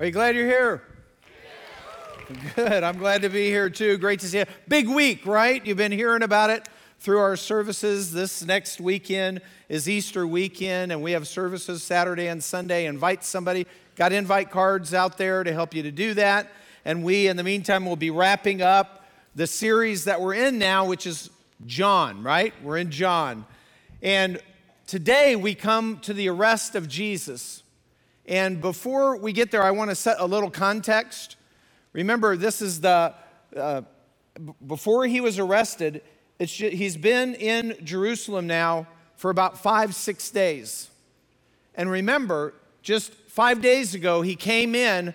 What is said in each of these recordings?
Are you glad you're here? Good. I'm glad to be here too. Great to see you. Big week, right? You've been hearing about it through our services. This next weekend is Easter weekend, and we have services Saturday and Sunday. Invite somebody. Got invite cards out there to help you to do that. And we, in the meantime, will be wrapping up the series that we're in now, which is John, right? We're in John. And today we come to the arrest of Jesus. And before we get there, I want to set a little context. Remember, this is the, uh, before he was arrested, he's been in Jerusalem now for about five, six days. And remember, just five days ago, he came in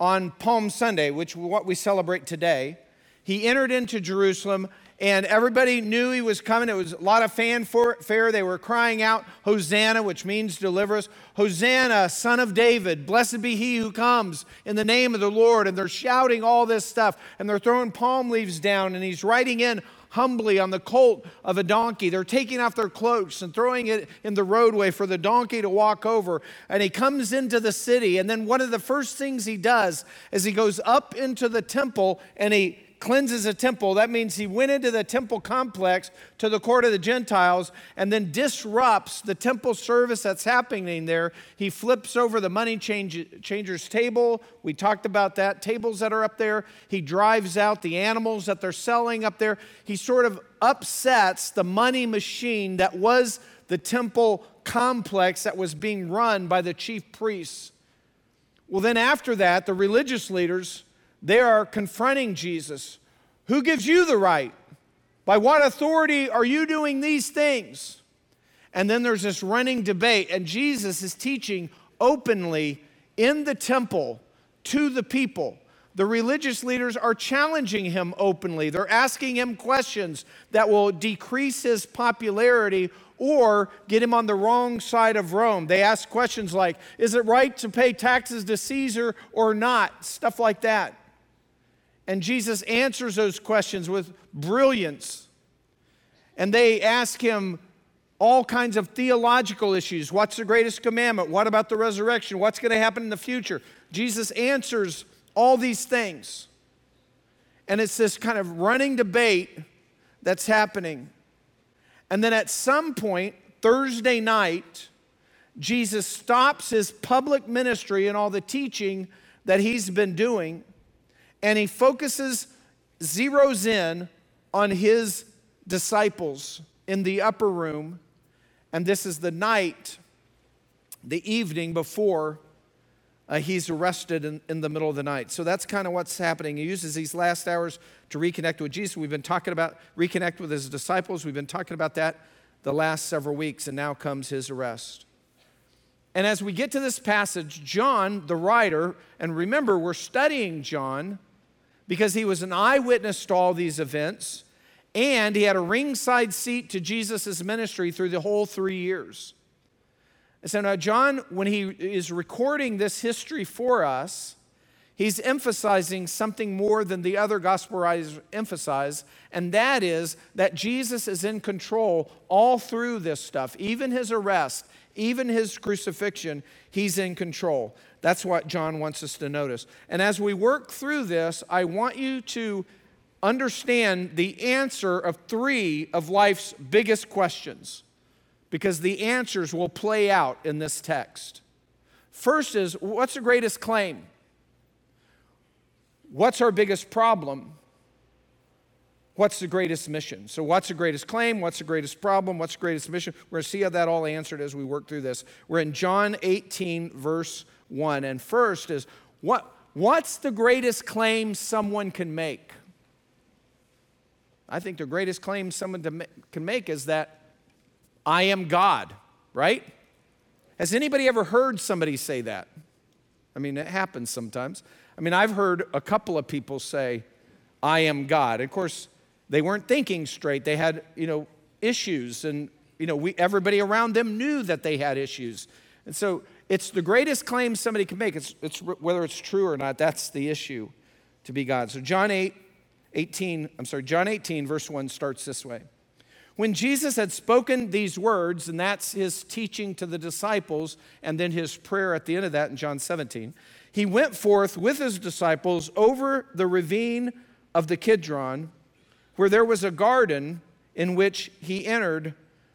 on Palm Sunday, which what we celebrate today. He entered into Jerusalem and everybody knew he was coming. It was a lot of fanfare. They were crying out, Hosanna, which means deliver us. Hosanna, son of David. Blessed be he who comes in the name of the Lord. And they're shouting all this stuff. And they're throwing palm leaves down. And he's riding in humbly on the colt of a donkey. They're taking off their cloaks and throwing it in the roadway for the donkey to walk over. And he comes into the city. And then one of the first things he does is he goes up into the temple and he cleanses a temple. That means he went into the temple complex to the court of the Gentiles and then disrupts the temple service that's happening there. He flips over the money change, changer's table. We talked about that, tables that are up there. He drives out the animals that they're selling up there. He sort of upsets the money machine that was the temple complex that was being run by the chief priests. Well, then after that, the religious leaders they are confronting Jesus. Who gives you the right? By what authority are you doing these things? And then there's this running debate, and Jesus is teaching openly in the temple to the people. The religious leaders are challenging him openly. They're asking him questions that will decrease his popularity or get him on the wrong side of Rome. They ask questions like Is it right to pay taxes to Caesar or not? Stuff like that. And Jesus answers those questions with brilliance. And they ask him all kinds of theological issues. What's the greatest commandment? What about the resurrection? What's going to happen in the future? Jesus answers all these things. And it's this kind of running debate that's happening. And then at some point, Thursday night, Jesus stops his public ministry and all the teaching that he's been doing and he focuses, zeroes in on his disciples in the upper room. And this is the night, the evening before uh, he's arrested in, in the middle of the night. So that's kind of what's happening. He uses these last hours to reconnect with Jesus. We've been talking about reconnect with his disciples. We've been talking about that the last several weeks, and now comes his arrest. And as we get to this passage, John, the writer, and remember, we're studying John because he was an eyewitness to all these events and he had a ringside seat to Jesus' ministry through the whole three years. And so now, John, when he is recording this history for us, he's emphasizing something more than the other gospel writers emphasize, and that is that Jesus is in control all through this stuff, even his arrest, even his crucifixion, he's in control. That's what John wants us to notice. And as we work through this, I want you to understand the answer of three of life's biggest questions because the answers will play out in this text. First is what's the greatest claim? What's our biggest problem? What's the greatest mission? So, what's the greatest claim? What's the greatest problem? What's the greatest mission? We're going to see how that all answered as we work through this. We're in John 18, verse 1. And first is what, what's the greatest claim someone can make? I think the greatest claim someone can make is that I am God, right? Has anybody ever heard somebody say that? I mean, it happens sometimes. I mean, I've heard a couple of people say, I am God. Of course, they weren't thinking straight. They had, you know, issues, and, you know, we, everybody around them knew that they had issues. And so it's the greatest claim somebody can make. It's, it's whether it's true or not, that's the issue to be God. So John 8, 18, I'm sorry, John 18, verse 1 starts this way. When Jesus had spoken these words, and that's his teaching to the disciples, and then his prayer at the end of that in John 17, he went forth with his disciples over the ravine of the Kidron, where there was a garden in which he entered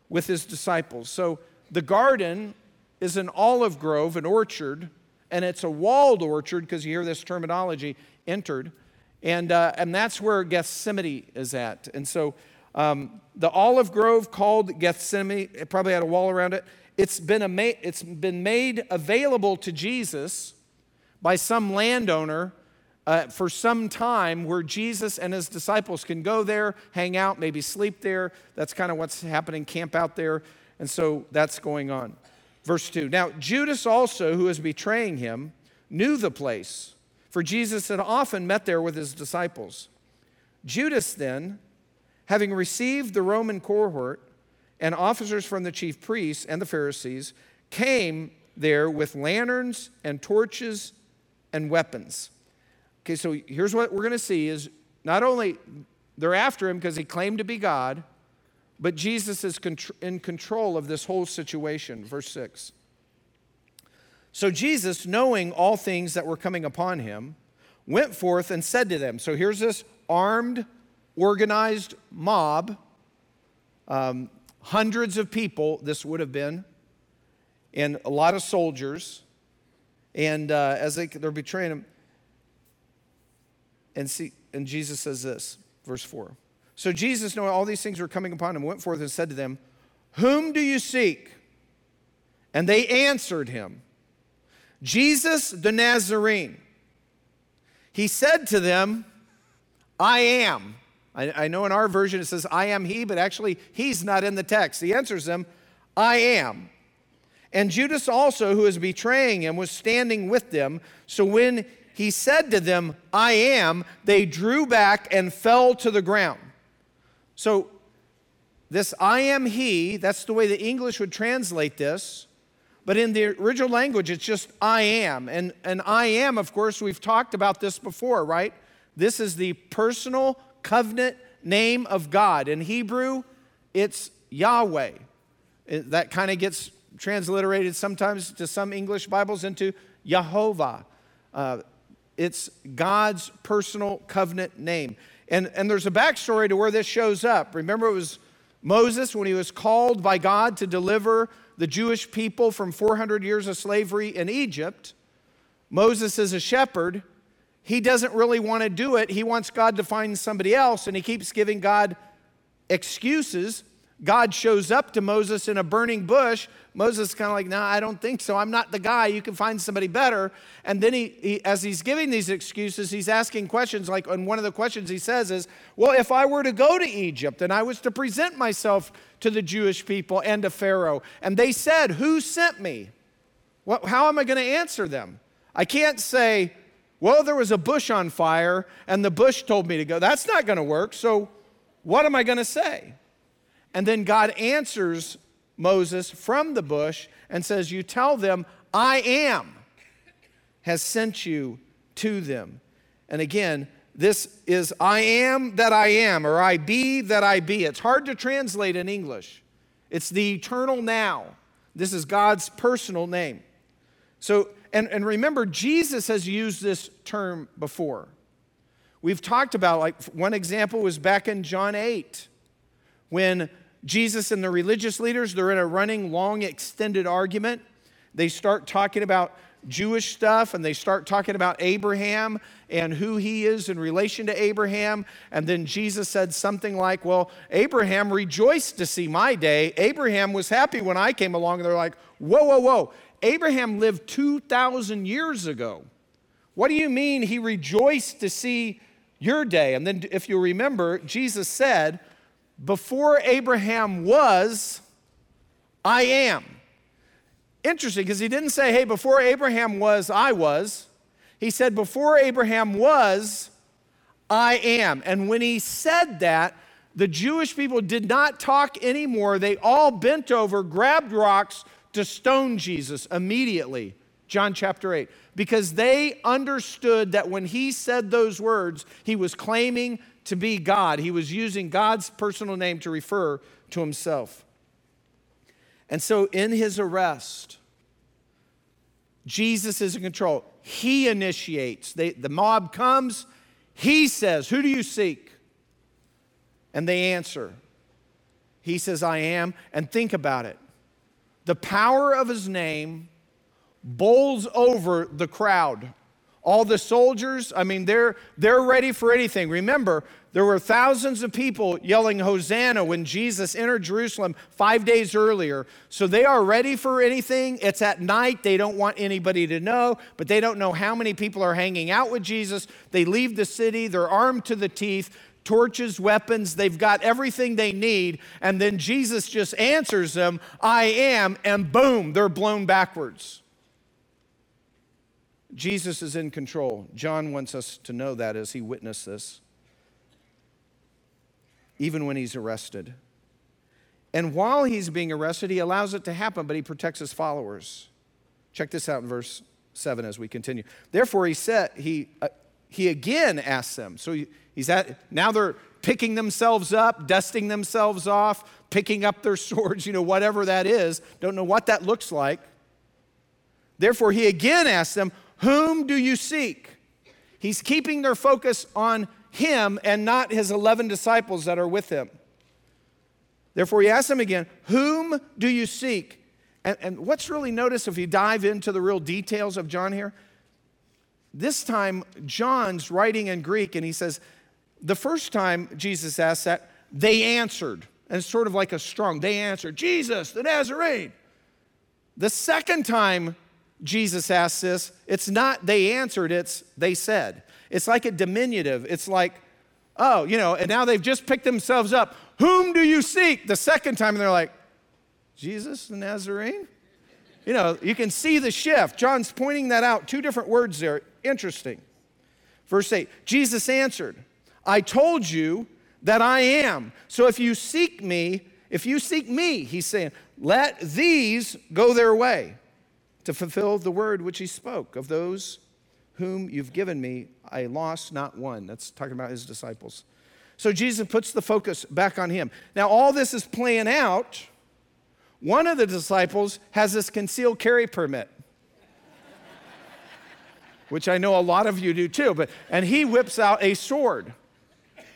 with his disciples. So the garden is an olive grove, an orchard, and it's a walled orchard because you hear this terminology entered. And, uh, and that's where Gethsemane is at. And so um, the olive grove called Gethsemane, it probably had a wall around it. It's been, ama- it's been made available to Jesus by some landowner uh, for some time where Jesus and his disciples can go there, hang out, maybe sleep there. That's kind of what's happening, camp out there. And so that's going on. Verse 2. Now, Judas also, who was betraying him, knew the place, for Jesus had often met there with his disciples. Judas then, having received the Roman cohort and officers from the chief priests and the Pharisees, came there with lanterns and torches and weapons. Okay, so here's what we're going to see is not only they're after him because he claimed to be God, but Jesus is in control of this whole situation. Verse 6. So Jesus, knowing all things that were coming upon him, went forth and said to them, So here's this armed, organized mob, um, hundreds of people, this would have been, and a lot of soldiers. And uh, as they, they're betraying him, and see, and Jesus says this, verse 4. So Jesus, knowing all these things were coming upon him, went forth and said to them, Whom do you seek? And they answered him, Jesus the Nazarene. He said to them, I am. I, I, know in our version it says, I am he, but actually he's not in the text. He answers them, I am. And Judas also, who is betraying him, was standing with them. So when he said to them, I am, they drew back and fell to the ground. So, this I am he, that's the way the English would translate this. But in the original language, it's just I am. And, and I am, of course, we've talked about this before, right? This is the personal covenant name of God. In Hebrew, it's Yahweh. It, that kind of gets transliterated sometimes to some English Bibles into Jehovah. Uh, it's God's personal covenant name. And, and there's a backstory to where this shows up. Remember, it was Moses when he was called by God to deliver the Jewish people from 400 years of slavery in Egypt. Moses is a shepherd. He doesn't really want to do it. He wants God to find somebody else, and he keeps giving God excuses God shows up to Moses in a burning bush. Moses is kind of like, nah, I don't think so. I'm not the guy. You can find somebody better. And then he, he, as he's giving these excuses, he's asking questions. Like, and one of the questions he says is, well, if I were to go to Egypt and I was to present myself to the Jewish people and to Pharaoh, and they said, who sent me? How am I going to answer them? I can't say, well, there was a bush on fire and the bush told me to go. That's not going to work. So what am I going to say? And then God answers Moses from the bush and says, You tell them, I am has sent you to them. And again, this is I am that I am, or I be that I be. It's hard to translate in English. It's the eternal now. This is God's personal name. So, and, and remember, Jesus has used this term before. We've talked about, like, one example was back in John 8 when Jesus and the religious leaders, they're in a running, long, extended argument. They start talking about Jewish stuff and they start talking about Abraham and who he is in relation to Abraham. And then Jesus said something like, Well, Abraham rejoiced to see my day. Abraham was happy when I came along. And they're like, Whoa, whoa, whoa. Abraham lived 2,000 years ago. What do you mean he rejoiced to see your day? And then, if you remember, Jesus said, before Abraham was, I am. Interesting because he didn't say, hey, before Abraham was, I was. He said, before Abraham was, I am. And when he said that, the Jewish people did not talk anymore. They all bent over, grabbed rocks to stone Jesus immediately. John chapter 8. Because they understood that when he said those words, he was claiming to be God. He was using God's personal name to refer to himself. And so, in his arrest, Jesus is in control. He initiates. They, the mob comes. He says, Who do you seek? And they answer. He says, I am. And think about it the power of his name bowls over the crowd. All the soldiers, I mean, they're, they're ready for anything. Remember, there were thousands of people yelling Hosanna when Jesus entered Jerusalem five days earlier. So they are ready for anything. It's at night. They don't want anybody to know, but they don't know how many people are hanging out with Jesus. They leave the city, they're armed to the teeth torches, weapons, they've got everything they need. And then Jesus just answers them, I am, and boom, they're blown backwards. Jesus is in control. John wants us to know that as he witnessed this, even when he's arrested. And while he's being arrested, he allows it to happen, but he protects his followers. Check this out in verse 7 as we continue. Therefore, he said, he, uh, he again asks them. So he, he's at, now they're picking themselves up, dusting themselves off, picking up their swords, you know, whatever that is. Don't know what that looks like. Therefore, he again asks them, whom do you seek? He's keeping their focus on him and not his 11 disciples that are with him. Therefore, he asks them again, Whom do you seek? And, and what's really notice if you dive into the real details of John here? This time, John's writing in Greek, and he says, The first time Jesus asked that, they answered. And it's sort of like a strong, they answered, Jesus, the Nazarene. The second time Jesus asked this, it's not they answered, it's they said. It's like a diminutive. It's like, oh, you know, and now they've just picked themselves up. Whom do you seek? The second time, and they're like, Jesus the Nazarene? You know, you can see the shift. John's pointing that out. Two different words there. Interesting. Verse 8 Jesus answered, I told you that I am. So if you seek me, if you seek me, he's saying, let these go their way to fulfill the word which he spoke of those whom you've given me, I lost not one. That's talking about his disciples. So Jesus puts the focus back on him. Now, all this is playing out. One of the disciples has this concealed carry permit, which I know a lot of you do too, but and he whips out a sword.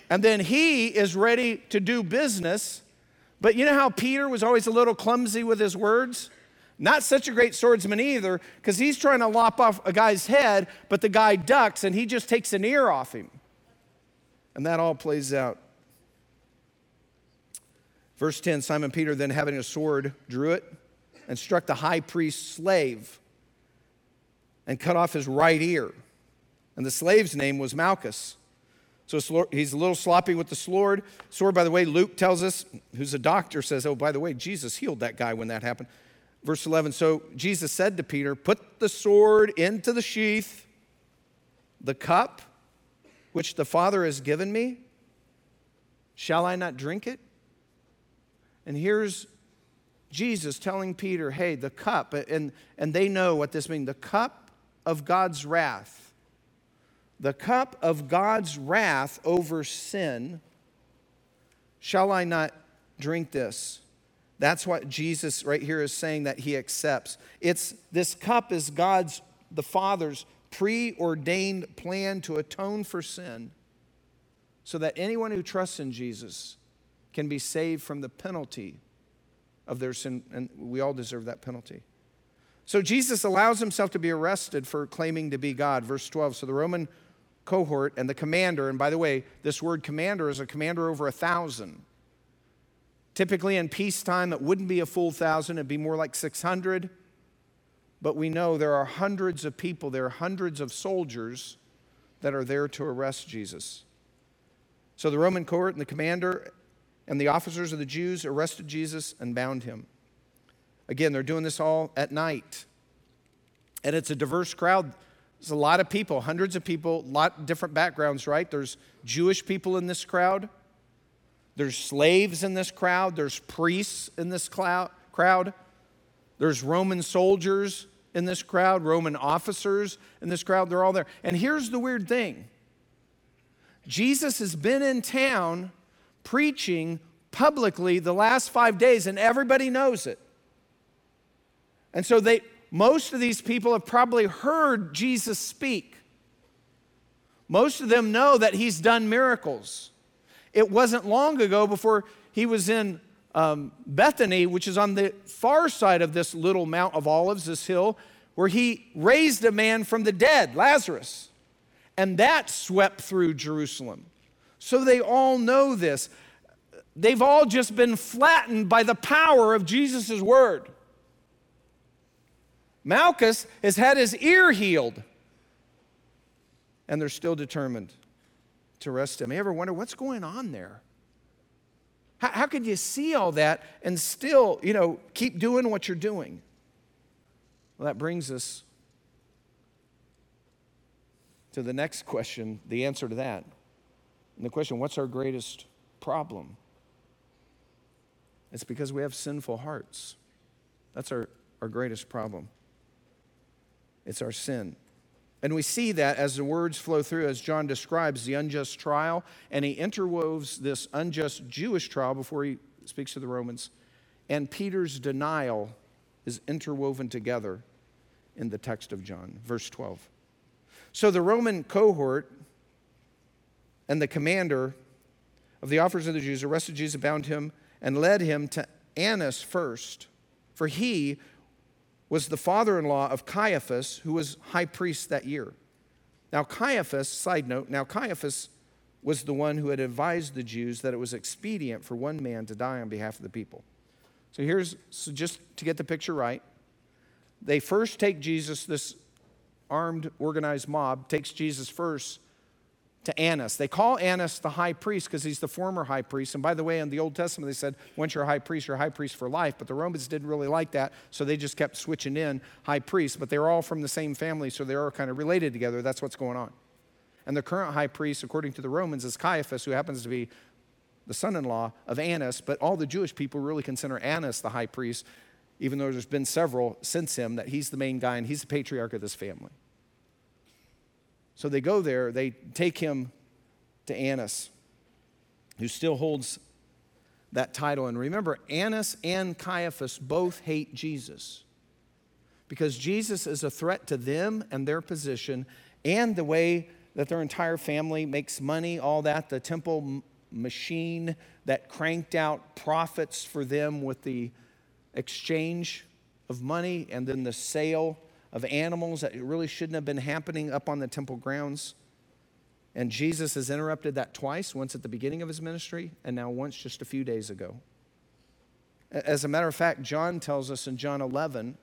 And then he is ready to do business. But you know how Peter was always a little clumsy with his words? Not such a great swordsman either, because he's trying to lop off a guy's head, but the guy ducks and he just takes an ear off him. And that all plays out. Verse 10 Simon Peter, then having a sword, drew it and struck the high priest's slave and cut off his right ear. And the slave's name was Malchus. So he's a little sloppy with the sword. Sword, by the way, Luke tells us, who's a doctor, says, oh, by the way, Jesus healed that guy when that happened. Verse 11 So Jesus said to Peter, Put the sword into the sheath, the cup which the Father has given me, shall I not drink it? And here's Jesus telling Peter, Hey, the cup, and, and they know what this means the cup of God's wrath. The cup of God's wrath over sin, shall I not drink this? That's what Jesus right here is saying that he accepts. It's this cup is God's the Father's preordained plan to atone for sin so that anyone who trusts in Jesus can be saved from the penalty of their sin and we all deserve that penalty. So Jesus allows himself to be arrested for claiming to be God. Verse 12. So the Roman cohort and the commander, and by the way, this word commander is a commander over a thousand. Typically in peacetime, it wouldn't be a full thousand, it'd be more like 600. But we know there are hundreds of people, there are hundreds of soldiers that are there to arrest Jesus. So the Roman cohort and the commander and the officers of the Jews arrested Jesus and bound him. Again, they're doing this all at night. And it's a diverse crowd. There's a lot of people, hundreds of people, a lot different backgrounds, right? There's Jewish people in this crowd. There's slaves in this crowd, there's priests in this crowd, there's Roman soldiers in this crowd, Roman officers in this crowd, they're all there. And here's the weird thing Jesus has been in town preaching publicly the last five days, and everybody knows it. And so they most of these people have probably heard Jesus speak. Most of them know that he's done miracles. It wasn't long ago before he was in um, Bethany, which is on the far side of this little Mount of Olives, this hill, where he raised a man from the dead, Lazarus. And that swept through Jerusalem. So they all know this. They've all just been flattened by the power of Jesus' word. Malchus has had his ear healed, and they're still determined to arrest him. You ever wonder what's going on there? How, how you see all that and still, you know, keep doing what you're doing? Well, that brings us to the next question, the answer to that. And the question, what's our greatest problem? It's because we have sinful hearts. That's our, our greatest problem. It's our sin. And we see that as the words flow through, as John describes the unjust trial, and he interwoves this unjust Jewish trial before he speaks to the Romans, and Peter's denial is interwoven together in the text of John, verse 12. So the Roman cohort and the commander of the officers of the Jews arrested Jesus, bound him, and led him to Annas first, for he was the father in law of Caiaphas, who was high priest that year. Now, Caiaphas, side note, now Caiaphas was the one who had advised the Jews that it was expedient for one man to die on behalf of the people. So here's, so just to get the picture right, they first take Jesus, this armed, organized mob takes Jesus first to Annas. They call Annas the high priest because he's the former high priest. And by the way, in the Old Testament, they said, once you're a high priest, you're a high priest for life. But the Romans didn't really like that, so they just kept switching in high priests. But they were all from the same family, so they're all kind of related together. That's what's going on. And the current high priest, according to the Romans, is Caiaphas, who happens to be the son in law of Annas. But all the Jewish people really consider Annas the high priest, even though there's been several since him, that he's the main guy and he's the patriarch of this family. So they go there, they take him to Annas, who still holds that title. And remember, Annas and Caiaphas both hate Jesus because Jesus is a threat to them and their position and the way that their entire family makes money, all that, the temple machine that cranked out profits for them with the exchange of money and then the sale of animals that really shouldn't have been happening up on the temple grounds. And Jesus has interrupted that twice, once at the beginning of his ministry, and now once just a few days ago. As a matter of fact, John tells us in John 11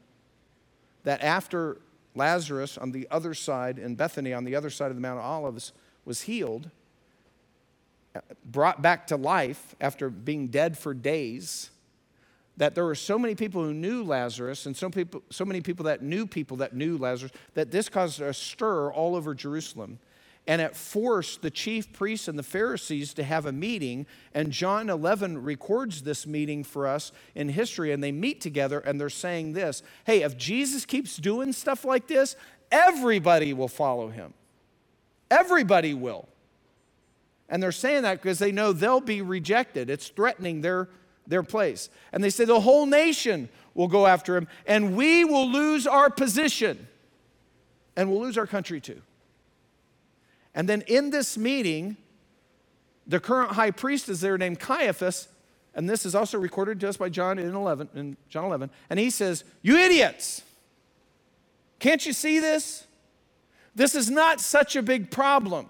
that after Lazarus on the other side, in Bethany, on the other side of the Mount of Olives, was healed, brought back to life after being dead for days, that there were so many people who knew Lazarus and so, people, so many people that knew people that knew Lazarus that this caused a stir all over Jerusalem. And it forced the chief priests and the Pharisees to have a meeting. And John 11 records this meeting for us in history. And they meet together and they're saying this Hey, if Jesus keeps doing stuff like this, everybody will follow him. Everybody will. And they're saying that because they know they'll be rejected. It's threatening their their place. And they say the whole nation will go after him, and we will lose our position, and we'll lose our country too. And then in this meeting, the current high priest is there named Caiaphas, and this is also recorded to us by John in 11, in John 11, and he says, "You idiots! Can't you see this? This is not such a big problem.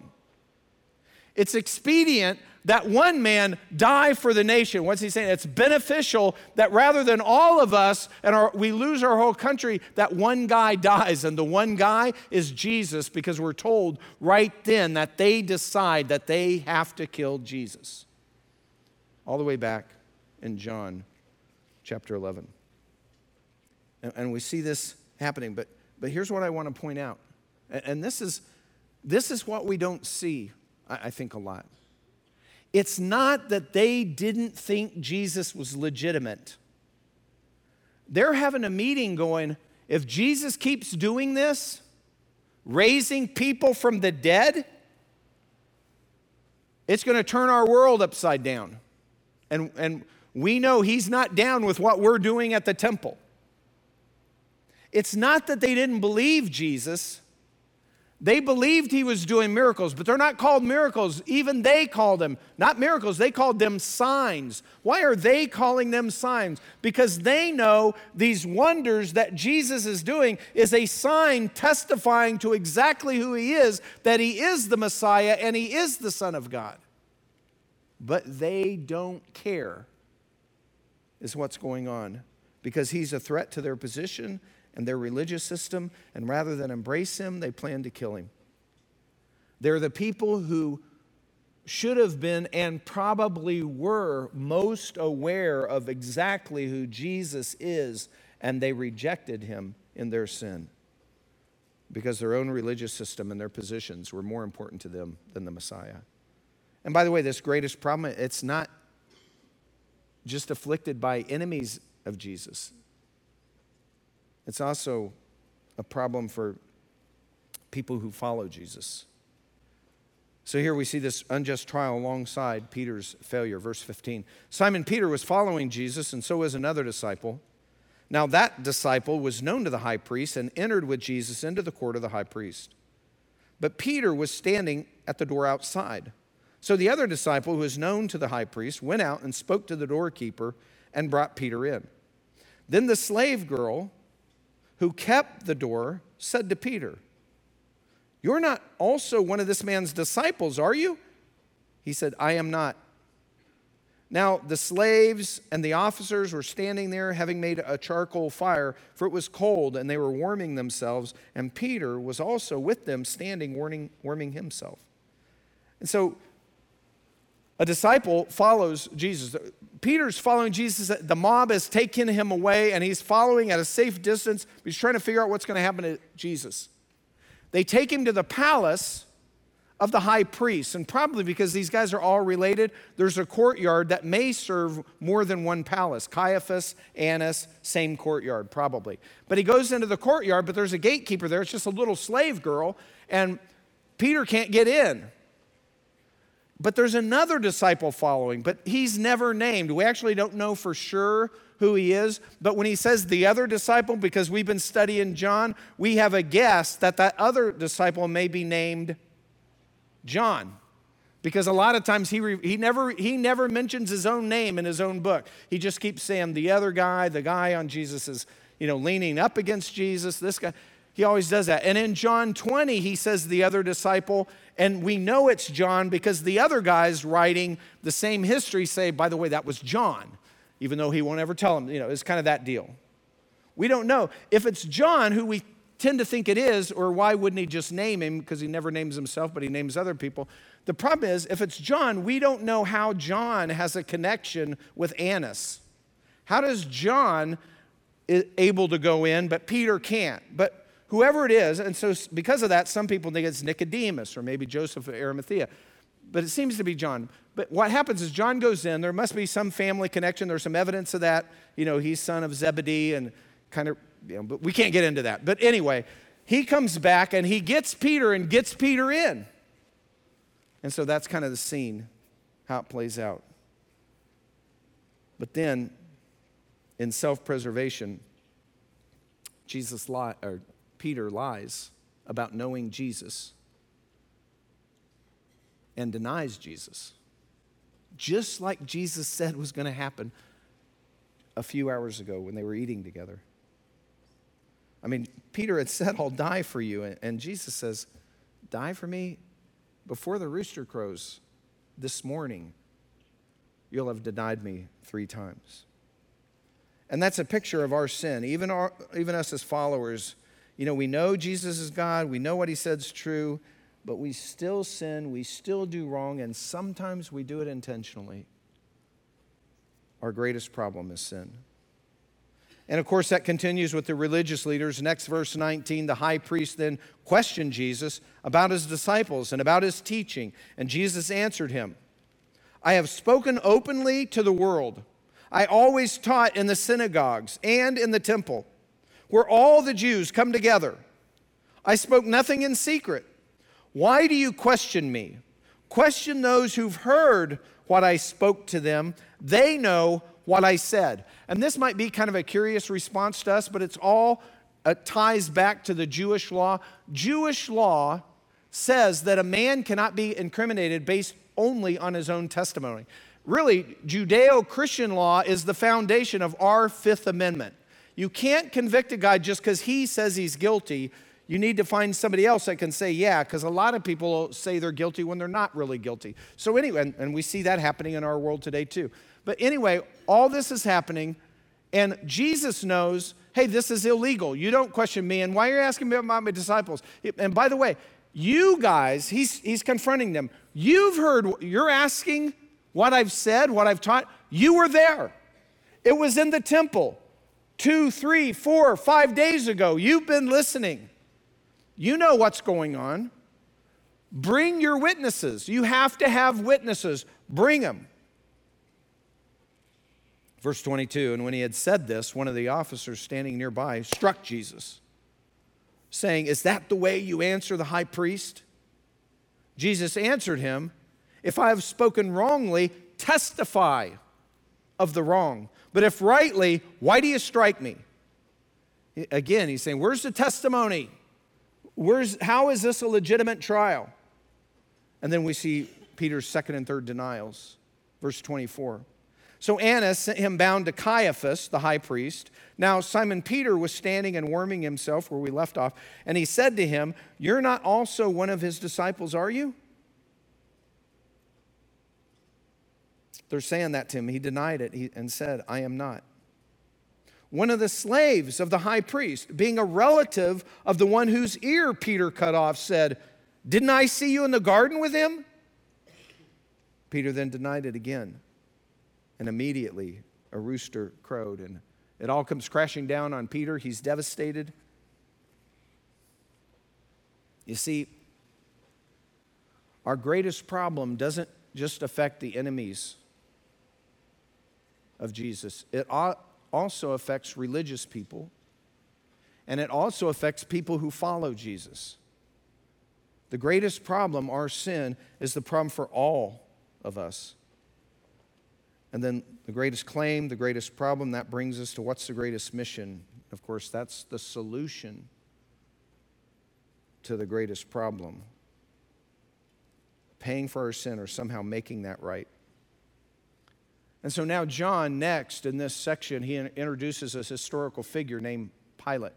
It's expedient that one man die for the nation. What's he saying? It's beneficial that rather than all of us and our, we lose our whole country, that one guy dies. And the one guy is Jesus because we're told right then that they decide that they have to kill Jesus. All the way back in John chapter 11. And, and we see this happening. But, but here's what I want to point out. And, and this, is, this is what we don't see, I, I think, a lot. It's not that they didn't think Jesus was legitimate. They're having a meeting going, if Jesus keeps doing this, raising people from the dead, it's going to turn our world upside down. And, and we know he's not down with what we're doing at the temple. it's not that they didn't believe Jesus. They believed he was doing miracles, but they're not called miracles. Even they called them, not miracles, they called them signs. Why are they calling them signs? Because they know these wonders that Jesus is doing is a sign testifying to exactly who he is, that he is the Messiah and he is the Son of God. But they don't care, is what's going on, because he's a threat to their position and their religious system, and rather than embrace him, they plan to kill him. They're the people who should have been and probably were most aware of exactly who Jesus is, and they rejected him in their sin because their own religious system and their positions were more important to them than the Messiah. And by the way, this greatest problem, it's not just afflicted by enemies of Jesus. It's also a problem for people who follow Jesus. So here we see this unjust trial alongside Peter's failure. Verse 15 Simon Peter was following Jesus, and so was another disciple. Now, that disciple was known to the high priest and entered with Jesus into the court of the high priest. But Peter was standing at the door outside. So the other disciple, who was known to the high priest, went out and spoke to the doorkeeper and brought Peter in. Then the slave girl who kept the door, said to Peter, You're not also one of this man's disciples, are you? He said, I am not. Now, the slaves and the officers were standing there, having made a charcoal fire, for it was cold, and they were warming themselves. And Peter was also with them, standing, warming, himself. And so a disciple follows Jesus. Peter's following Jesus. The mob has taken him away, and he's following at a safe distance. He's trying to figure out what's going to happen to Jesus. They take him to the palace of the high priest, and probably because these guys are all related, there's a courtyard that may serve more than one palace. Caiaphas, Annas, same courtyard, probably. But he goes into the courtyard, but there's a gatekeeper there. It's just a little slave girl, and Peter can't get in. But there's another disciple following, but he's never named. We actually don't know for sure who he is. But when he says the other disciple, because we've been studying John, we have a guess that that other disciple may be named John. Because a lot of times he, he, never, he never mentions his own name in his own book. He just keeps saying the other guy, the guy on Jesus you know, leaning up against Jesus, this guy. He always does that. And in John 20, he says the other disciple, and we know it's John because the other guys writing the same history say, by the way, that was John, even though he won't ever tell them. You know, it's kind of that deal. We don't know. If it's John, who we tend to think it is, or why wouldn't he just name him? Because he never names himself, but he names other people. The problem is, if it's John, we don't know how John has a connection with Annas. How does John eh, able to go in, but Peter can't? But whoever it is. And so, because of that, some people think it's Nicodemus or maybe Joseph of Arimathea. But it seems to be John. But what happens is John goes in. There must be some family connection. There's some evidence of that. You know, he's son of Zebedee and kind of, you know, but we can't get into that. But anyway, he comes back and he gets Peter and gets Peter in. And so that's kind of the scene, how it plays out. But then, in self preservation, Jesus lied, or Peter lies about knowing Jesus and denies Jesus, just like Jesus said was going to happen a few hours ago when they were eating together. I mean, Peter had said, I'll die for you. And Jesus says, Die for me before the rooster crows this morning. You'll have denied me three times. And that's a picture of our sin. Even, our, even us as followers, you know, we know Jesus is God, we know what he said is true, but we still sin, we still do wrong, and sometimes we do it intentionally. Our greatest problem is sin. And of course, that continues with the religious leaders. Next, verse 19, the high priest then questioned Jesus about his disciples and about his teaching. And Jesus answered him I have spoken openly to the world. I always taught in the synagogues and in the temple where all the Jews come together. I spoke nothing in secret. Why do you question me? Question those who've heard what I spoke to them. They know what I said. And this might be kind of a curious response to us, but it's all uh, ties back to the Jewish law. Jewish law says that a man cannot be incriminated based only on his own testimony. Really, Judeo Christian law is the foundation of our Fifth Amendment. You can't convict a guy just because he says he's guilty. You need to find somebody else that can say, yeah, because a lot of people say they're guilty when they're not really guilty. So, anyway, and, and we see that happening in our world today too. But anyway, all this is happening, and Jesus knows, hey, this is illegal. You don't question me, and why are you asking me about my disciples? And by the way, you guys, he's, he's confronting them. You've heard, you're asking what I've said, what I've taught. You were there. It was in the temple two, three, four, five days ago. You've been listening. You know what's going on. Bring your witnesses. You have to have witnesses. Bring them. Verse 22 And when he had said this, one of the officers standing nearby struck Jesus, saying, Is that the way you answer the high priest? Jesus answered him, If I have spoken wrongly, testify of the wrong. But if rightly, why do you strike me? Again, he's saying, Where's the testimony? Where's, how is this a legitimate trial? And then we see Peter's second and third denials. Verse 24. So Annas sent him bound to Caiaphas, the high priest. Now Simon Peter was standing and warming himself where we left off, and he said to him, You're not also one of his disciples, are you? They're saying that to him. He denied it and said, I am not. One of the slaves of the high priest, being a relative of the one whose ear Peter cut off, said, Didn't I see you in the garden with him? Peter then denied it again. And immediately a rooster crowed, and it all comes crashing down on Peter. He's devastated. You see, our greatest problem doesn't just affect the enemies of Jesus, it also affects religious people, and it also affects people who follow Jesus. The greatest problem, our sin, is the problem for all of us. And then the greatest claim, the greatest problem, that brings us to what's the greatest mission? Of course, that's the solution to the greatest problem. Paying for our sin or somehow making that right. And so now, John, next in this section, he introduces a historical figure named Pilate.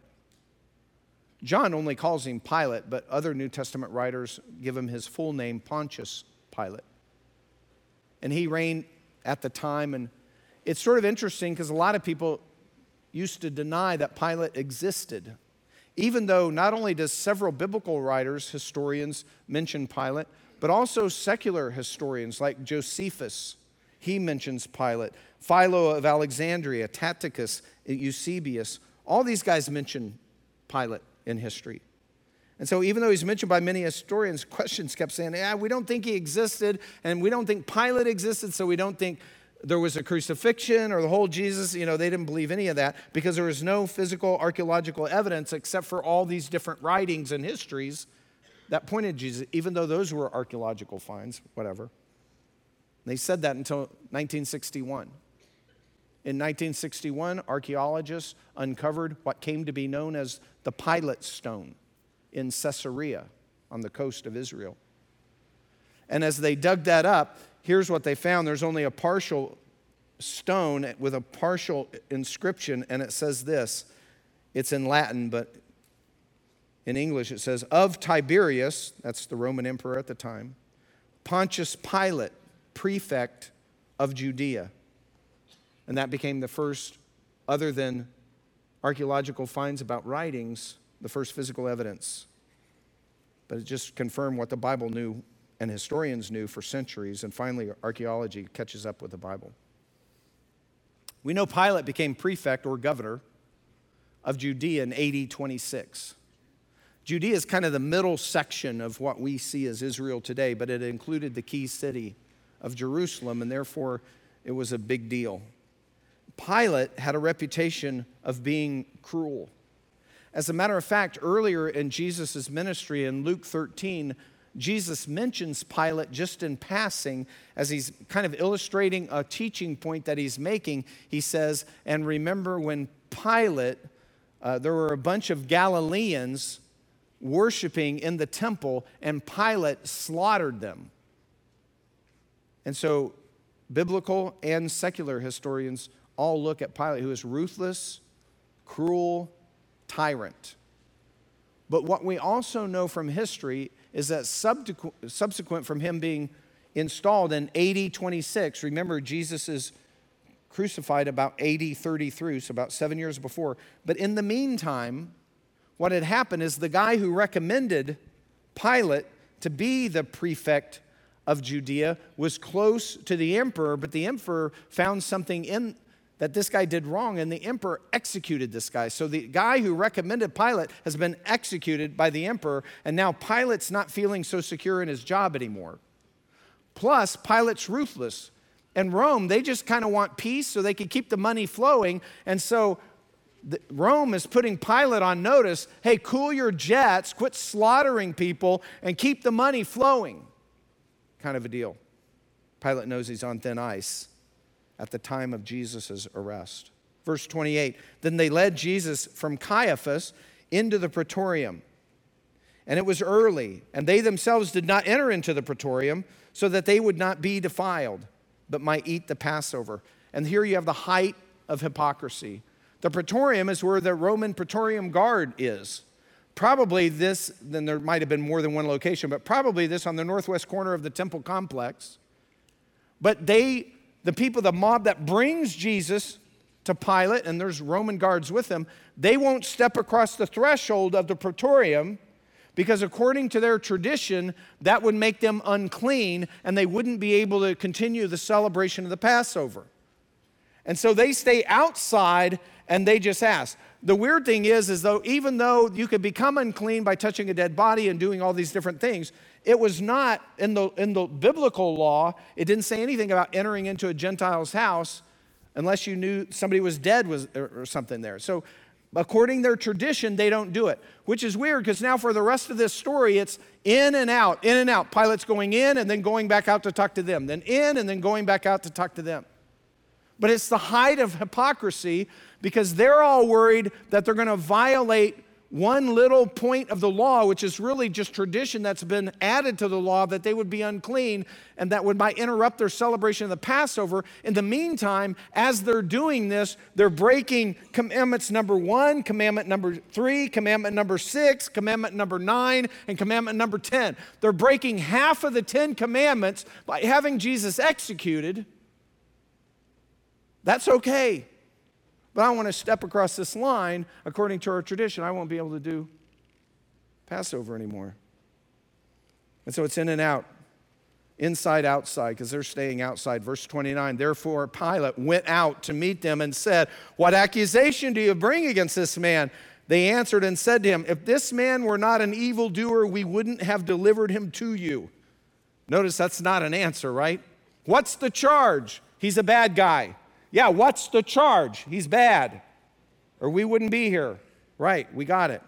John only calls him Pilate, but other New Testament writers give him his full name, Pontius Pilate. And he reigned at the time. And it's sort of interesting because a lot of people used to deny that Pilate existed, even though not only does several biblical writers, historians, mention Pilate, but also secular historians like Josephus. He mentions Pilate. Philo of Alexandria, Tacitus, Eusebius, all these guys mention Pilate in history. And so, even though he's mentioned by many historians, questions kept saying, Yeah, we don't think he existed, and we don't think Pilate existed, so we don't think there was a crucifixion or the whole Jesus. You know, they didn't believe any of that because there was no physical archaeological evidence except for all these different writings and histories that pointed Jesus, even though those were archaeological finds, whatever. They said that until 1961. In 1961, archaeologists uncovered what came to be known as the Pilate Stone in Caesarea on the coast of Israel. And as they dug that up, here's what they found there's only a partial stone with a partial inscription, and it says this it's in Latin, but in English it says, Of Tiberius, that's the Roman emperor at the time, Pontius Pilate, prefect of Judea. And that became the first, other than archaeological finds about writings, the first physical evidence. But it just confirmed what the Bible knew and historians knew for centuries, and finally, archaeology catches up with the Bible. We know Pilate became prefect or governor of Judea in AD 26. Judea is kind of the middle section of what we see as Israel today, but it included the key city of Jerusalem, and therefore it was a big deal. Pilate had a reputation of being cruel. As a matter of fact, earlier in Jesus' ministry in Luke 13, Jesus mentions Pilate just in passing as he's kind of illustrating a teaching point that he's making. He says, And remember when Pilate uh, there were a bunch of Galileans worshiping in the temple, and Pilate slaughtered them. And so, biblical and secular historians all look at Pilate, who is ruthless, cruel, tyrant. But what we also know from history is that subsequent from him being installed in AD 26, remember, Jesus is crucified about AD 33, so about seven years before. But in the meantime, what had happened is the guy who recommended Pilate to be the prefect of Judea was close to the emperor, but the emperor found something in that this guy did wrong, and the emperor executed this guy. So the guy who recommended Pilate has been executed by the emperor, and now Pilate's not feeling so secure in his job anymore. Plus, Pilate's ruthless. And Rome, they just kind of want peace so they can keep the money flowing. And so Rome is putting Pilate on notice hey, cool your jets, quit slaughtering people, and keep the money flowing. Kind of a deal. Pilate knows he's on thin ice at the time of Jesus' arrest. Verse 28 Then they led Jesus from Caiaphas into the praetorium. And it was early, and they themselves did not enter into the praetorium so that they would not be defiled, but might eat the Passover. And here you have the height of hypocrisy. The praetorium is where the Roman praetorium guard is. Probably this, then there might have been more than one location, but probably this on the northwest corner of the temple complex. But they the people, the mob that brings Jesus to Pilate, and there's Roman guards with them, they won't step across the threshold of the praetorium because, according to their tradition, that would make them unclean and they wouldn't be able to continue the celebration of the Passover. And so they stay outside and they just ask. The weird thing is, is though even though you could become unclean by touching a dead body and doing all these different things, it was not in the, in the biblical law, it didn't say anything about entering into a Gentile's house unless you knew somebody was dead was, or, or something there. So, according to their tradition, they don't do it, which is weird because now for the rest of this story, it's in and out, in and out. Pilate's going in and then going back out to talk to them, then in and then going back out to talk to them. But it's the height of hypocrisy because they're all worried that they're going to violate one little point of the law, which is really just tradition that's been added to the law, that they would be unclean and that would might interrupt their celebration of the Passover. In the meantime, as they're doing this, they're breaking commandments number one, commandment number three, commandment number six, commandment number nine, and commandment number 10. They're breaking half of the 10 commandments by having Jesus executed. That's okay. But I want to step across this line according to our tradition. I won't be able to do Passover anymore. And so it's in and out, inside, outside, because they're staying outside. Verse 29 Therefore, Pilate went out to meet them and said, What accusation do you bring against this man? They answered and said to him, If this man were not an evildoer, we wouldn't have delivered him to you. Notice that's not an answer, right? What's the charge? He's a bad guy. Yeah, what's the charge? He's bad. Or we wouldn't be here. Right, we got it.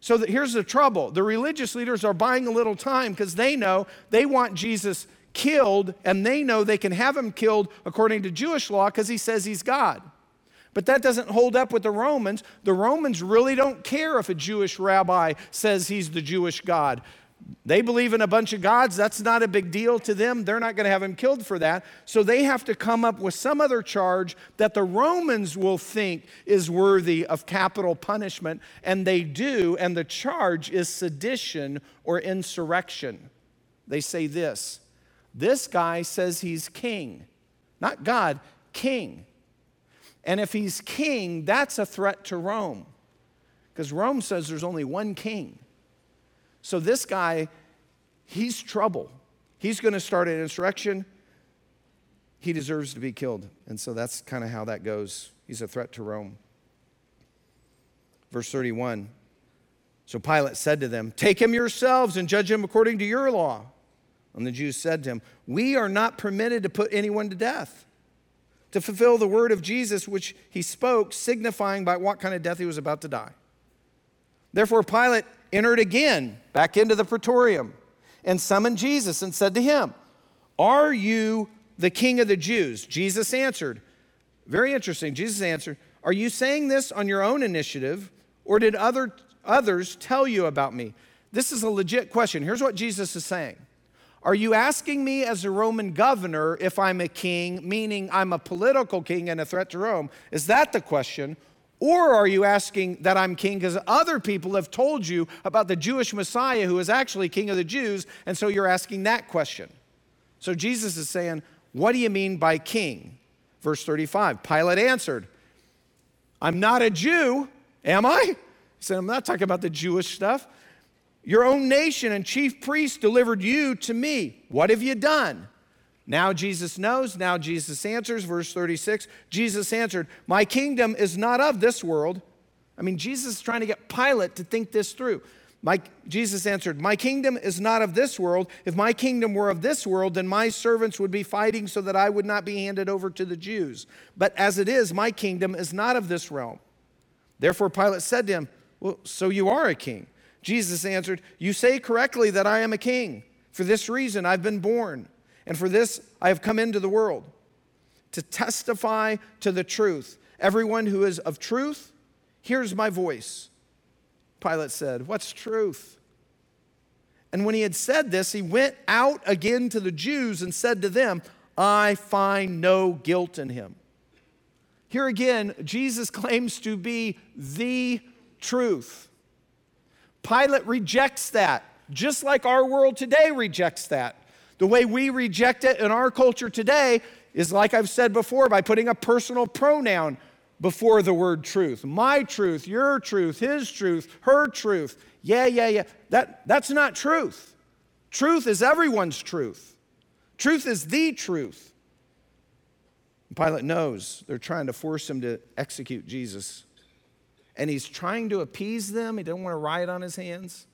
So here's the trouble the religious leaders are buying a little time because they know they want Jesus killed and they know they can have him killed according to Jewish law because he says he's God. But that doesn't hold up with the Romans. The Romans really don't care if a Jewish rabbi says he's the Jewish God. They believe in a bunch of gods. That's not a big deal to them. They're not going to have him killed for that. So they have to come up with some other charge that the Romans will think is worthy of capital punishment. And they do. And the charge is sedition or insurrection. They say this this guy says he's king, not God, king. And if he's king, that's a threat to Rome. Because Rome says there's only one king. So this guy, he's trouble. He's going to start an insurrection. He deserves to be killed. And so that's kind of how that goes. He's a threat to Rome. Verse 31. So Pilate said to them, Take him yourselves and judge him according to your law. And the Jews said to him, We are not permitted to put anyone to death, to fulfill the word of Jesus which he spoke, signifying by what kind of death he was about to die. Therefore, Pilate entered again back into the praetorium and summoned Jesus and said to him, Are you the king of the Jews? Jesus answered, Very interesting. Jesus answered, Are you saying this on your own initiative, Or did other, others tell you about me? This is a legit question. Here's what Jesus is saying Are you asking me as a Roman governor if I'm a king, meaning I'm a political king and a threat to Rome? Is that the question? Or are you asking that I'm king because other people have told you about the Jewish Messiah who is actually king of the Jews, and so you're asking that question? So Jesus is saying, What do you mean by king? Verse 35 Pilate answered, I'm not a Jew, am I? He said, I'm not talking about the Jewish stuff. Your own nation and chief priests delivered you to me. What have you done? Now Jesus knows. Now Jesus answers. Verse 36 Jesus answered, My kingdom is not of this world. I mean, Jesus is trying to get Pilate to think this through. My, Jesus answered, My kingdom is not of this world. If my kingdom were of this world, then my servants would be fighting so that I would not be handed over to the Jews. But as it is, my kingdom is not of this realm. Therefore, Pilate said to him, Well, so you are a king. Jesus answered, You say correctly that I am a king. For this reason I've been born and for this I have come into the world to testify to the truth. Everyone who is of truth hears my voice. Pilate said, What's truth? And when he had said this, he went out again to the Jews and said to them, I find no guilt in him. Here again, Jesus claims to be the truth. Pilate rejects that, just like our world today rejects that. The way we reject it in our culture today is, like I've said before, by putting a personal pronoun before the word truth. My truth, your truth, his truth, her truth. Yeah, yeah, yeah. That, that's not truth. Truth is everyone's truth. Truth is the truth. Pilate knows they're trying to force him to execute Jesus. And he's trying to appease them. He doesn't want to riot on his hands.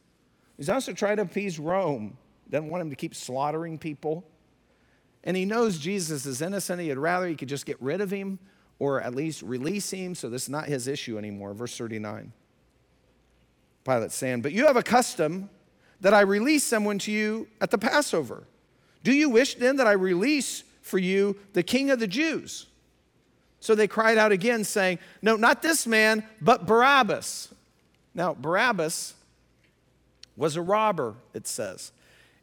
He's also trying to appease Rome doesn't want him to keep slaughtering people. And he knows Jesus is innocent. He'd rather he could just get rid of him or at least release him, so this is not his issue anymore. Verse 39. Pilate saying, But you have a custom that I release someone to you at the Passover. Do you wish then that I release for you the king of the Jews? So they cried out again, saying, No, not this man, but Barabbas. Now, Barabbas was a robber, it says.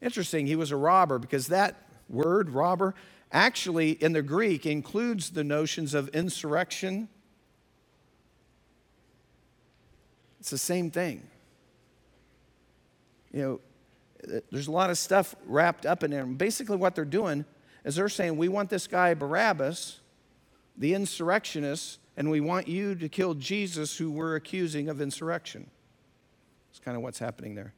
Interesting, he was a robber because that word, robber, actually in the Greek includes the notions of insurrection. It's the same thing. You know, there's a lot of stuff wrapped up in there. Basically, what they're doing is they're saying, We want this guy Barabbas, the insurrectionist, and we want you to kill Jesus, who we're accusing of insurrection. It's kind of what's happening there.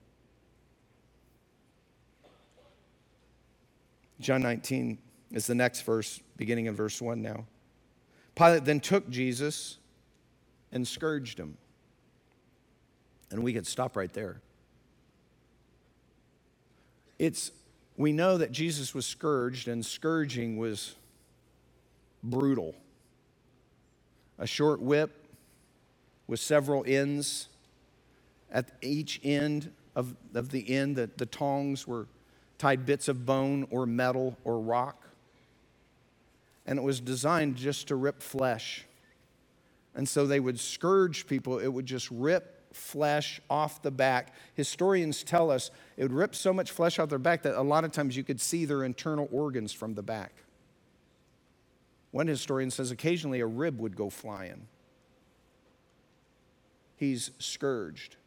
John 19 is the next verse, beginning in verse 1 now. Pilate then took Jesus and scourged him. And we could stop right there. It's, we know that Jesus was scourged, and scourging was brutal. A short whip with several ends. At each end of, of the end, the, the tongs were tied bits of bone or metal or rock. And it was designed just to rip flesh. And so they would scourge people, it would just rip flesh off the back. Historians tell us it would rip so much flesh off their back that a lot of times you could see their internal organs from the back. One historian says occasionally a rib would go flying. He's scourged.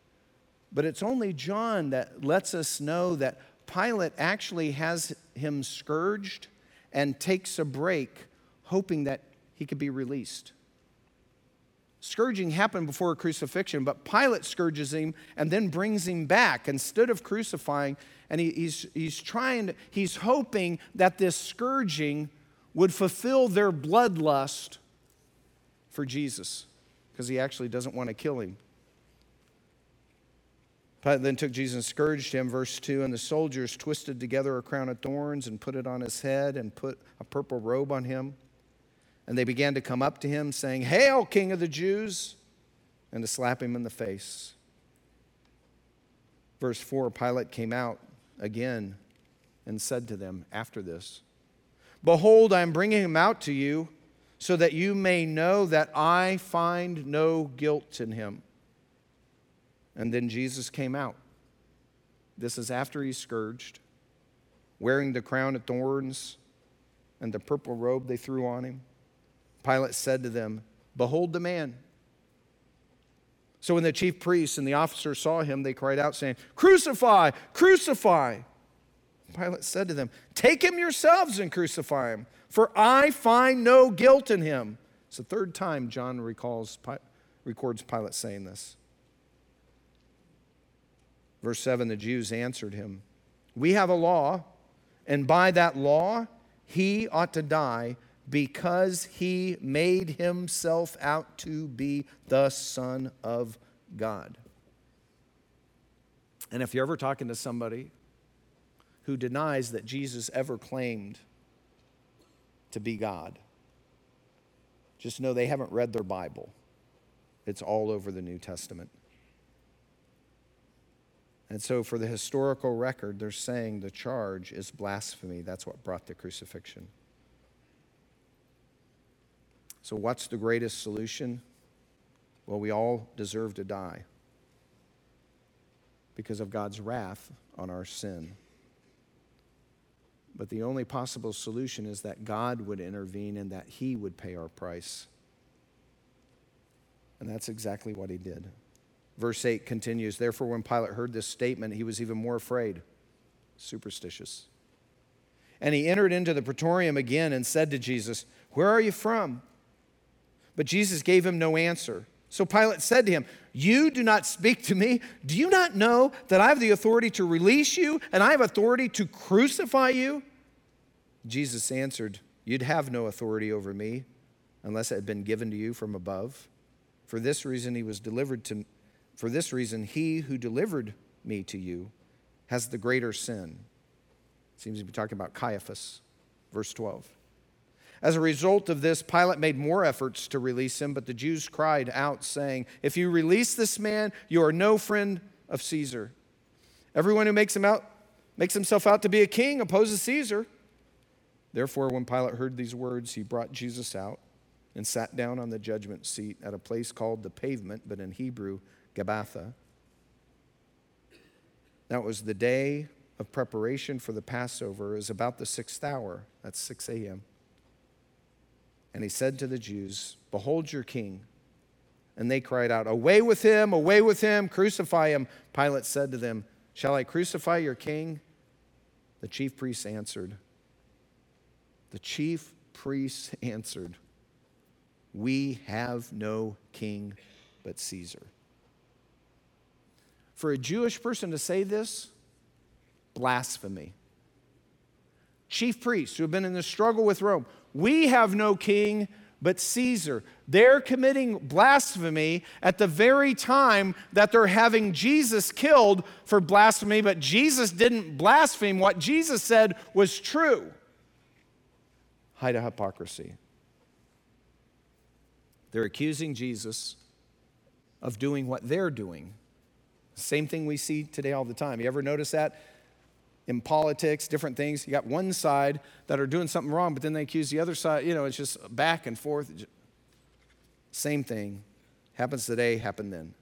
But it's only John that lets us know that Pilate actually has him scourged and takes a break, hoping that he could be released. Scourging happened before a crucifixion, but Pilate scourges him and then brings him back instead of crucifying. And he, he's, he's trying, to, he's hoping that this scourging would fulfill their bloodlust for Jesus, because he actually doesn't want to kill him. Pilate then took Jesus and scourged him, verse 2. And the soldiers twisted together a crown of thorns and put it on his head and put a purple robe on him. And they began to come up to him, saying, Hail, King of the Jews! And to slap him in the face. Verse 4 Pilate came out again and said to them after this, Behold, I am bringing him out to you so that you may know that I find no guilt in him. And then Jesus came out. This is after he's scourged, wearing the crown of thorns and the purple robe they threw on him. Pilate said to them, Behold the man. So when the chief priests and the officers saw him, they cried out, saying, Crucify! Crucify! Pilate said to them, Take him yourselves and crucify him, for I find no guilt in him. It's the third time John recalls, records Pilate saying this. Verse 7 the Jews answered him, We have a law, and by that law he ought to die because he made himself out to be the Son of God. And if you're ever talking to somebody who denies that Jesus ever claimed to be God, just know they haven't read their Bible. It's all over the New Testament. And so, for the historical record, they're saying the charge is blasphemy. That's what brought the crucifixion. So, what's the greatest solution? Well, we all deserve to die because of God's wrath on our sin. But the only possible solution is that God would intervene and that He would pay our price. And that's exactly what He did. Verse 8 continues Therefore, when Pilate heard this statement, he was even more afraid, superstitious. And he entered into the praetorium again and said to Jesus, Where are you from? But Jesus gave him no answer. So Pilate said to him, You do not speak to me. Do you not know that I have the authority to release you and I have authority to crucify you? Jesus answered, You'd have no authority over me unless it had been given to you from above. For this reason, he was delivered to for this reason, he who delivered me to you has the greater sin. Seems to be talking about Caiaphas, verse 12. As a result of this, Pilate made more efforts to release him, but the Jews cried out, saying, If you release this man, you are no friend of Caesar. Everyone who makes, him out, makes himself out to be a king opposes Caesar. Therefore, when Pilate heard these words, he brought Jesus out and sat down on the judgment seat at a place called the pavement, but in Hebrew, Gabbatha. Now it was the day of preparation for the Passover. It was about the sixth hour. That's 6 a.m. And he said to the Jews, Behold your king. And they cried out, Away with him, away with him, crucify him. Pilate said to them, Shall I crucify your king? The chief priests answered, The chief priests answered, We have no king but Caesar. For a Jewish person to say this, blasphemy. Chief priests who have been in the struggle with Rome, we have no king but Caesar. They're committing blasphemy at the very time that they're having Jesus killed for blasphemy, but Jesus didn't blaspheme. What Jesus said was true. Height of hypocrisy. They're accusing Jesus of doing what they're doing same thing we see today all the time. You ever notice that? In politics, different things, you got one side that are doing something wrong, but then they accuse the other side. You know, it's just back and forth. Same thing. Happens today, happened then.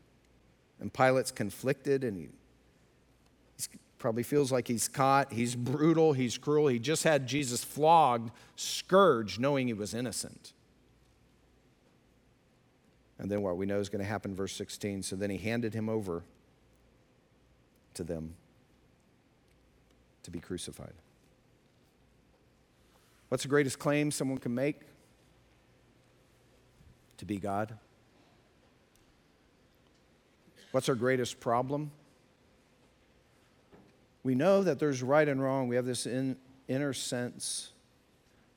And Pilate's conflicted and he probably feels like he's caught. He's brutal, he's cruel. He just had Jesus flogged, scourged, knowing he was innocent. And then what we know is going to happen, verse 16. So then he handed him over to them to be crucified. What's the greatest claim someone can make? To be God. What's our greatest problem? We know that there's right and wrong. We have this in, inner sense.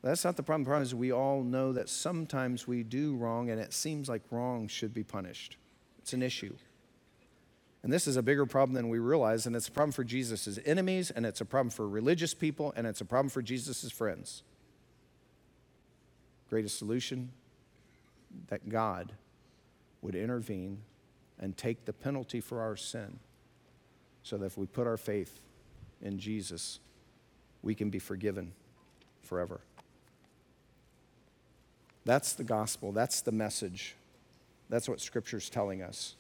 That's not the problem. The problem is we all know that sometimes we do wrong and it seems like wrong should be punished. It's an issue. And this is a bigger problem than we realize, and it's a problem for Jesus' enemies, and it's a problem for religious people, and it's a problem for Jesus' friends. Greatest solution that God would intervene and take the penalty for our sin so that if we put our faith in Jesus, we can be forgiven forever. That's the gospel. That's the message. That's what Scripture's telling us.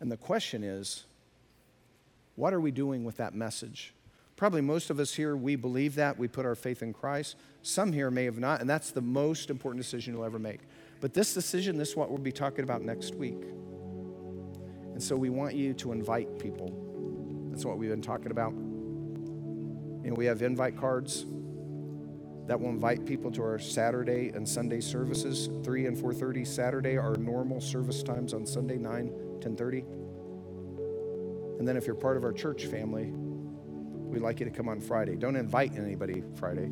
And the question is, what are we doing with that message? Probably most of us here, we believe that. We put our faith in Christ. Some here may have not, and that's the most important decision you'll ever make. But this decision, this is what we'll be talking about next week. And so we want you to invite people. That's what we've been talking about. Know, we have invite cards that will invite people to our Saturday and Sunday services, 3 and 4:30 Saturday, our normal service times on Sunday, 9, 10:30. And then if you're part of our church family, we'd like you to come on Friday. Don't invite anybody Friday,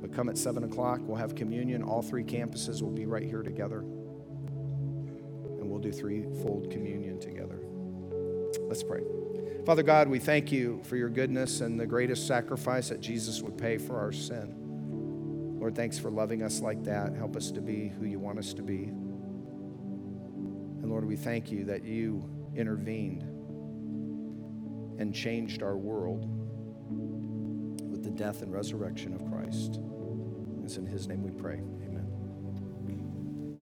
but come at 7 o'clock. We'll have communion. All three campuses will be right here together. And we'll do threefold communion together. Let's pray. Father God, we thank you for your goodness and the greatest sacrifice that Jesus would pay for our sin. Lord, thanks for loving us like that. Help us to be who you want us to be. And Lord, we thank you that you intervened and changed our world with the death and resurrection of Christ. It's in his name we pray. Amen.